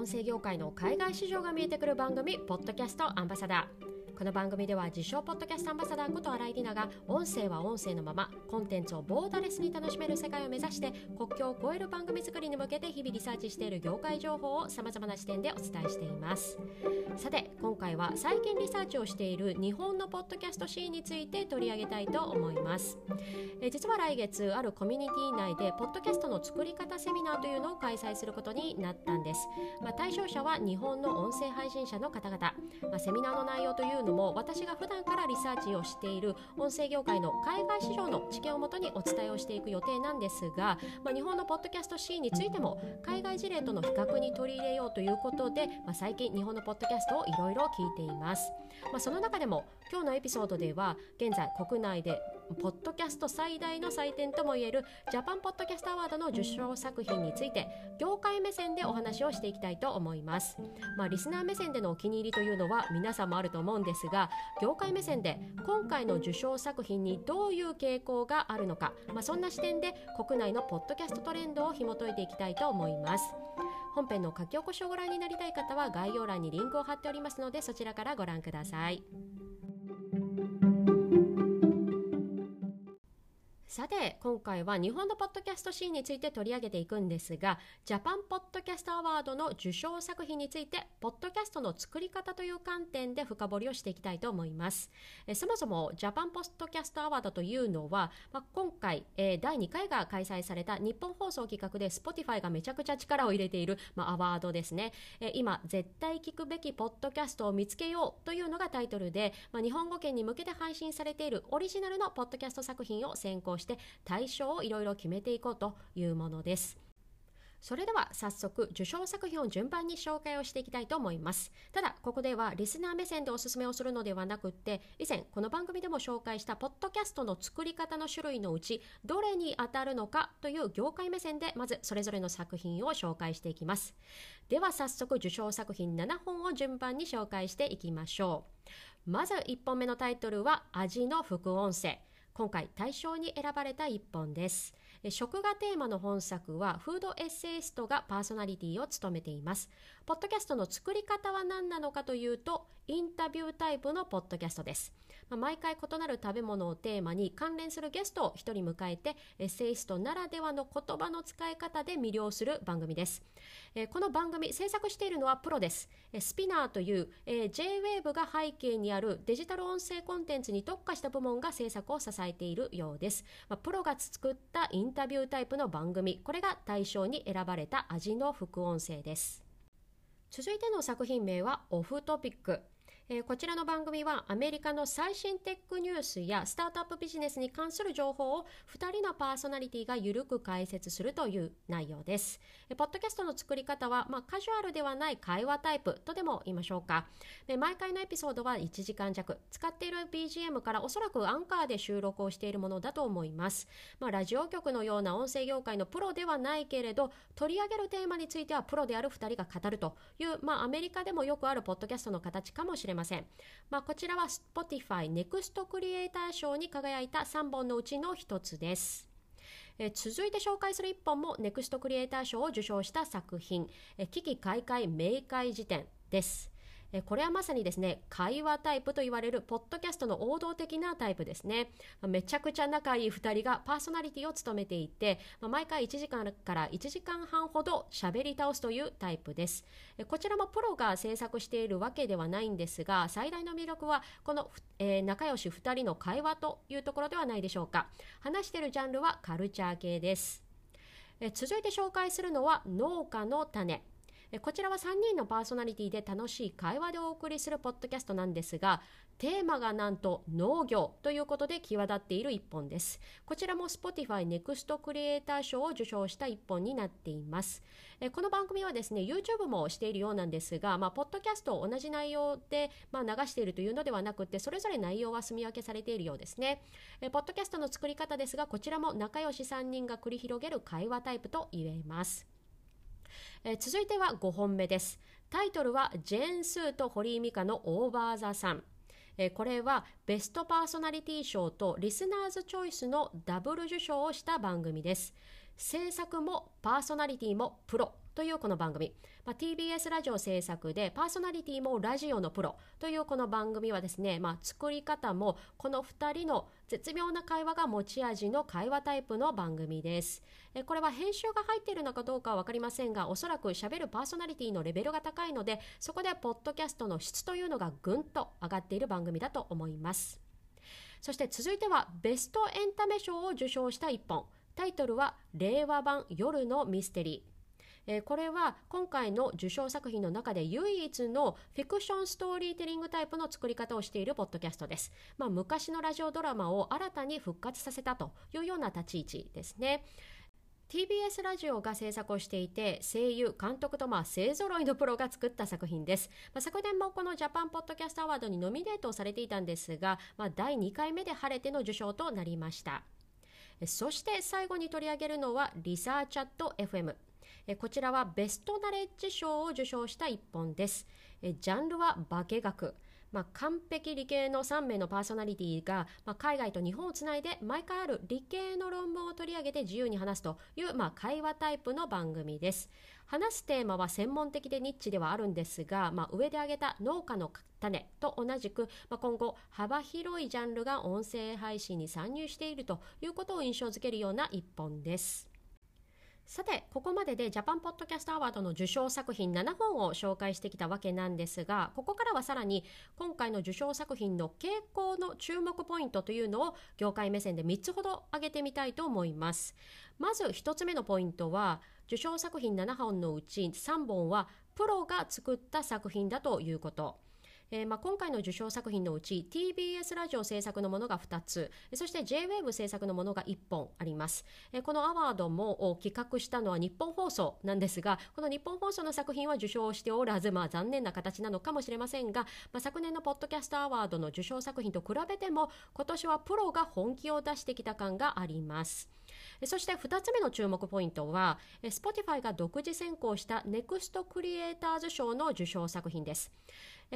音声業界の海外市場が見えてくる番組ポッドキャストアンバサダー。この番組では自称ポッドキャストアンバサダーこと新井里奈が音声は音声のままコンテンツをボーダレスに楽しめる世界を目指して国境を越える番組作りに向けて日々リサーチしている業界情報をさまざまな視点でお伝えしています。さて今回は最近リサーチをしている日本のポッドキャストシーンについて取り上げたいと思います。え実は来月あるコミュニティ内でポッドキャストの作り方セミナーというのを開催することになったんです、まあ、対象者は日本の音声配信者の方々、まあ、セミナーの内容というのも私が普段からリサーチをしている音声業界の海外市場の知見をもとにお伝えをしていく予定なんですが、まあ、日本のポッドキャストシーンについても海外事例との比較に取り入れようということで、まあ、最近日本のポッドキャストをいろいろ聞いています、まあ、その中でも今日のエピソードでは現在国内でポッドキャスト最大の祭典ともいえるジャパンポッドキャストアワードの受賞作品について業界目線でお話をしていきたいと思います、まあ、リスナー目線でのお気に入りというのは皆さんもあると思うんですが業界目線で今回の受賞作品にどういう傾向があるのか、まあ、そんな視点で国内のポッドキャストトレンドを紐解いていきたいと思います本編の書き起こしをご覧になりたい方は概要欄にリンクを貼っておりますのでそちらからご覧ください。さて今回は日本のポッドキャストシーンについて取り上げていくんですがジャパンポッドキャストアワードの受賞作品についてポッドキャストの作り方という観点で深掘りをしていきたいと思います。えそもそもジャパンポッドキャストアワードというのは、まあ、今回、えー、第2回が開催された日本放送企画で Spotify がめちゃくちゃ力を入れている、まあ、アワードですね、えー、今絶対聞くべきポッドキャストを見つけようというのがタイトルで、まあ、日本語圏に向けて配信されているオリジナルのポッドキャスト作品を選考して対象をいろいろ決めていこうというものです。それでは早速受賞作品を順番に紹介をしていきたいと思います。ただここではリスナー目線でおすすめをするのではなくって以前この番組でも紹介したポッドキャストの作り方の種類のうちどれに当たるのかという業界目線でまずそれぞれの作品を紹介していきます。では早速受賞作品7本を順番に紹介していきましょう。まず1本目のタイトルは味の副音声。今回大賞に選ばれた一本です。食がテーマの本作はフードエッセイストがパーソナリティを務めています。ポッドキャストの作り方は何なのかというとインタビュータイプのポッドキャストです。まあ、毎回異なる食べ物をテーマに関連するゲストを1人迎えてエッセイストならではの言葉の使い方で魅了する番組です、えー、この番組制作しているのはプロです、スピナーという、えー、J-WAVE が背景にあるデジタル音声コンテンツに特化した部門が制作を支えているようです、まあ、プロが作ったインタビュータイプの番組。これが対象に選ばれた味の副音声です。続いての作品名はオフトピック。えー、こちらの番組はアメリカの最新テックニュースやスタートアップビジネスに関する情報を2人のパーソナリティがゆるく解説するという内容です。えー、ポッドキャストの作り方は、まあ、カジュアルではない会話タイプとでも言いましょうか。で毎回のエピソードは1時間弱。使っている BGM からおそらくアンカーで収録をしているものだと思います。まあ、ラジオ局のような音声業界のプロではないけれど、取り上げるテーマについてはプロである2人が語るという、まあ、アメリカでもよくあるポッドキャストの形かもしれません。ません。まあ、こちらは Spotify ネクストクリエイター賞に輝いた3本のうちの1つです。え続いて紹介する1本もネクストクリエイター賞を受賞した作品「え危機開会明快辞典」です。これはまさにですね会話タイプと言われるポッドキャストの王道的なタイプですね。めちゃくちゃ仲いい2人がパーソナリティを務めていて毎回1時間から1時間半ほど喋り倒すというタイプです。こちらもプロが制作しているわけではないんですが最大の魅力はこの、えー、仲良し2人の会話というところではないでしょうか。話しているジャンルはカルチャー系です。続いて紹介するのは農家の種。こちらは3人のパーソナリティで楽しい会話でお送りするポッドキャストなんですがテーマがなんと農業ということで際立っている一本です。こちらも Spotify Next クリエイター賞を受賞した一本になっています。この番組はですね YouTube もしているようなんですが、まあ、ポッドキャストを同じ内容で、まあ、流しているというのではなくてそれぞれ内容は住み分けされているようですね。ポッドキャストの作り方ですがこちらも仲良し3人が繰り広げる会話タイプと言えます。えー、続いては5本目です。タイトルはジェーン・スーと堀井美香のオーバー・ザ・サンこれはベストパーソナリティ賞とリスナーズチョイスのダブル受賞をした番組です。制作もパーソナリティもプロ。というこの番組、まあ、TBS ラジオ制作でパーソナリティもラジオのプロというこの番組はですね、まあ、作り方もこの2人の絶妙な会話が持ち味の会話タイプの番組です。えこれは編集が入っているのかどうかは分かりませんがおそらくしゃべるパーソナリティのレベルが高いのでそこでポッドキャストの質というのがぐんと上がっている番組だと思います。そして続いてはベストエンタメ賞を受賞した一本。タイトルは令和版夜のミステリー。えこれは今回の受賞作品の中で唯一のフィクションストーリーテリングタイプの作り方をしているポッドキャストです。まあ、昔のラジオドラマを新たに復活させたというような立ち位置ですね。TBS ラジオが制作をしていて声優監督とまあ勢ぞろいのプロが作った作品です、まあ、昨年もこのジャパンポッドキャストアワードにノミネートされていたんですが、まあ、第2回目で晴れての受賞となりましたそして最後に取り上げるのはリサーチャット FM こちらは Best Knowledge 賞を受賞した一本ですジャンルは科学まあ、完璧理系の3名のパーソナリティが、まあ、海外と日本をつないで毎回ある理系の論文を取り上げて自由に話すという、まあ、会話タイプの番組です。話すテーマは専門的でニッチではあるんですが、まあ、上で挙げた農家の種と同じく、まあ、今後幅広いジャンルが音声配信に参入しているということを印象づけるような一本です。さてここまででジャパンポッドキャストアワードの受賞作品7本を紹介してきたわけなんですがここからはさらに今回の受賞作品の傾向の注目ポイントというのを業界目線で3つほど挙げてみたいと思います。まず1つ目のポイントは受賞作品7本のうち3本はプロが作った作品だということ。えー、まあ、今回の受賞作品のうち TBS ラジオ制作のものが2つそして JWAVE 制作のものが1本あります、えー、このアワードも企画したのは日本放送なんですがこの日本放送の作品は受賞しておらず、まあ、残念な形なのかもしれませんが、まあ、昨年のポッドキャストアワードの受賞作品と比べても今年はプロが本気を出してきた感があります。そして2つ目の注目ポイントは Spotify が独自選考した NEXT クリエイターズ賞の受賞作品です。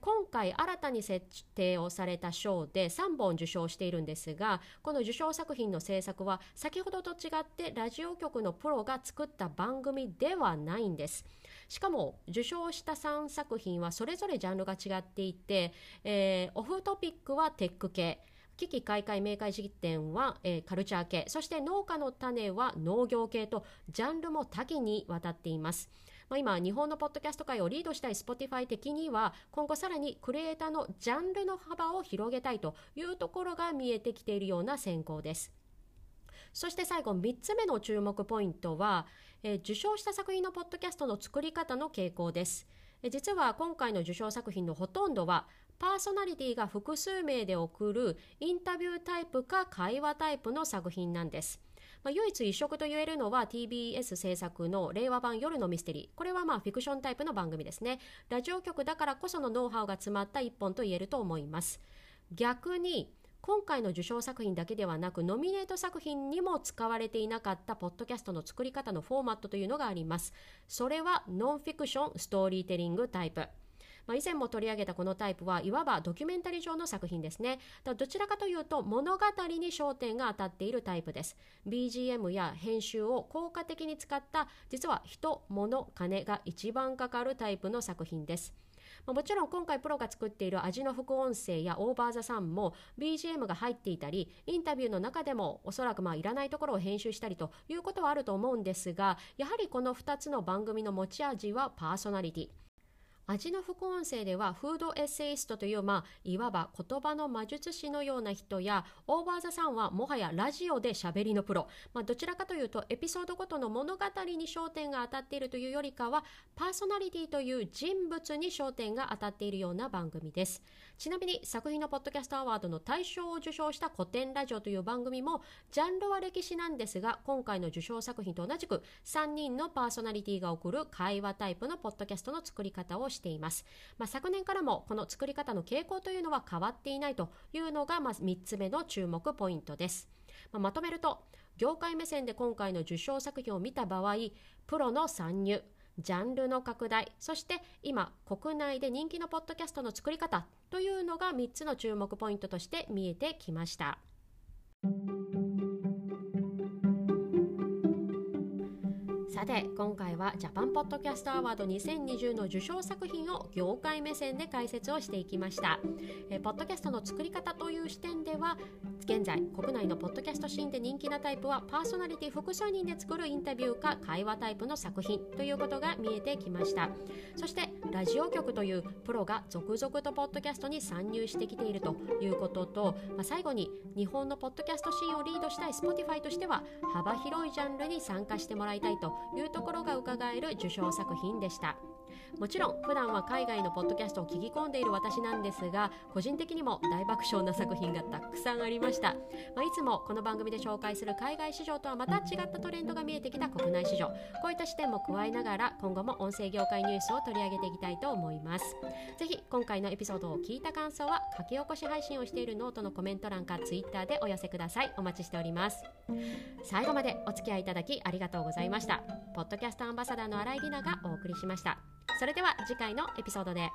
今回新たに設定をされた賞で3本受賞しているんですがこの受賞作品の制作は先ほどと違ってラジオ局のプロが作った番組ではないんです。しかも受賞した3作品はそれぞれジャンルが違っていて、えー、オフトピックはテック系。危機開会明快式典は、えー、カルチャー系そして農家の種は農業系とジャンルも多岐にわたっています。まあ、今日本のポッドキャスト界をリードしたい Spotify 的には今後さらにクリエイターのジャンルの幅を広げたいというところが見えてきているような選考です。そして最後3つ目の注目ポイントは、えー、受賞した作品のポッドキャストの作り方の傾向です。実は今回の受賞作品のほとんどはパーソナリティが複数名で送るインタビュータイプか会話タイプの作品なんです。まあ、唯一異色と言えるのは TBS 制作の令和版夜のミステリー。これはまあフィクションタイプの番組ですね。ラジオ局だからこそのノウハウが詰まった一本と言えると思います。逆に今回の受賞作品だけではなくノミネート作品にも使われていなかったポッドキャストの作り方のフォーマットというのがありますそれはノンフィクションストーリーテリングタイプまあ、以前も取り上げたこのタイプはいわばドキュメンタリー上の作品ですね。どちらかというと物語に焦点が当たっているタイプです。BGM や編集を効果的に使った実は人物金が一番かかるタイプの作品です。もちろん今回プロが作っている味の副音声やオーバーザさんも BGM が入っていたりインタビューの中でもおそらくまあいらないところを編集したりということはあると思うんですがやはりこの2つの番組の持ち味はパーソナリティ。味の副音声ではフードエッセイストという、まあ、いわば言葉の魔術師のような人やオーバーザさんはもはやラジオで喋りのプロ、まあ、どちらかというとエピソードごとの物語に焦点が当たっているというよりかはパーソナリティという人物に焦点が当たっているような番組です。ちなみに作品のポッドキャストアワードの大賞を受賞した古典ラジオという番組もジャンルは歴史なんですが今回の受賞作品と同じく3人のパーソナリティが送る会話タイプのポッドキャストの作り方をしています、まあ、昨年からもこの作り方の傾向というのは変わっていないというのがまず3つ目の注目ポイントです、まあ、まとめると業界目線で今回の受賞作品を見た場合プロの参入。ジャンルの拡大そして今国内で人気のポッドキャストの作り方というのが3つの注目ポイントとして見えてきました。さて今回はジャパンポッドキャストアワード2020の受賞作品を業界目線で解説をしていきましたえポッドキャストの作り方という視点では現在国内のポッドキャストシーンで人気なタイプはパーソナリティ複数人で作るインタビューか会話タイプの作品ということが見えてきましたそしてラジオ局というプロが続々とポッドキャストに参入してきているということと、まあ、最後に日本のポッドキャストシーンをリードしたい Spotify としては幅広いジャンルに参加してもらいたいというところが伺える受賞作品でした。もちろん普段は海外のポッドキャストを聞き込んでいる私なんですが個人的にも大爆笑な作品がたくさんありました、まあ、いつもこの番組で紹介する海外市場とはまた違ったトレンドが見えてきた国内市場。こういった視点も加えながら今後も音声業界ニュースを取り上げていきたいと思います。ぜひ今回のエピソードを聞いた感想は書き起こし配信をしているノートのコメント欄か Twitter でお寄せください。お待ちしております。最後までお付き合いいただきありがとうございました。ポッドキャストアンバサダーの新井里奈がお送りしました。それでは次回のエピソードで。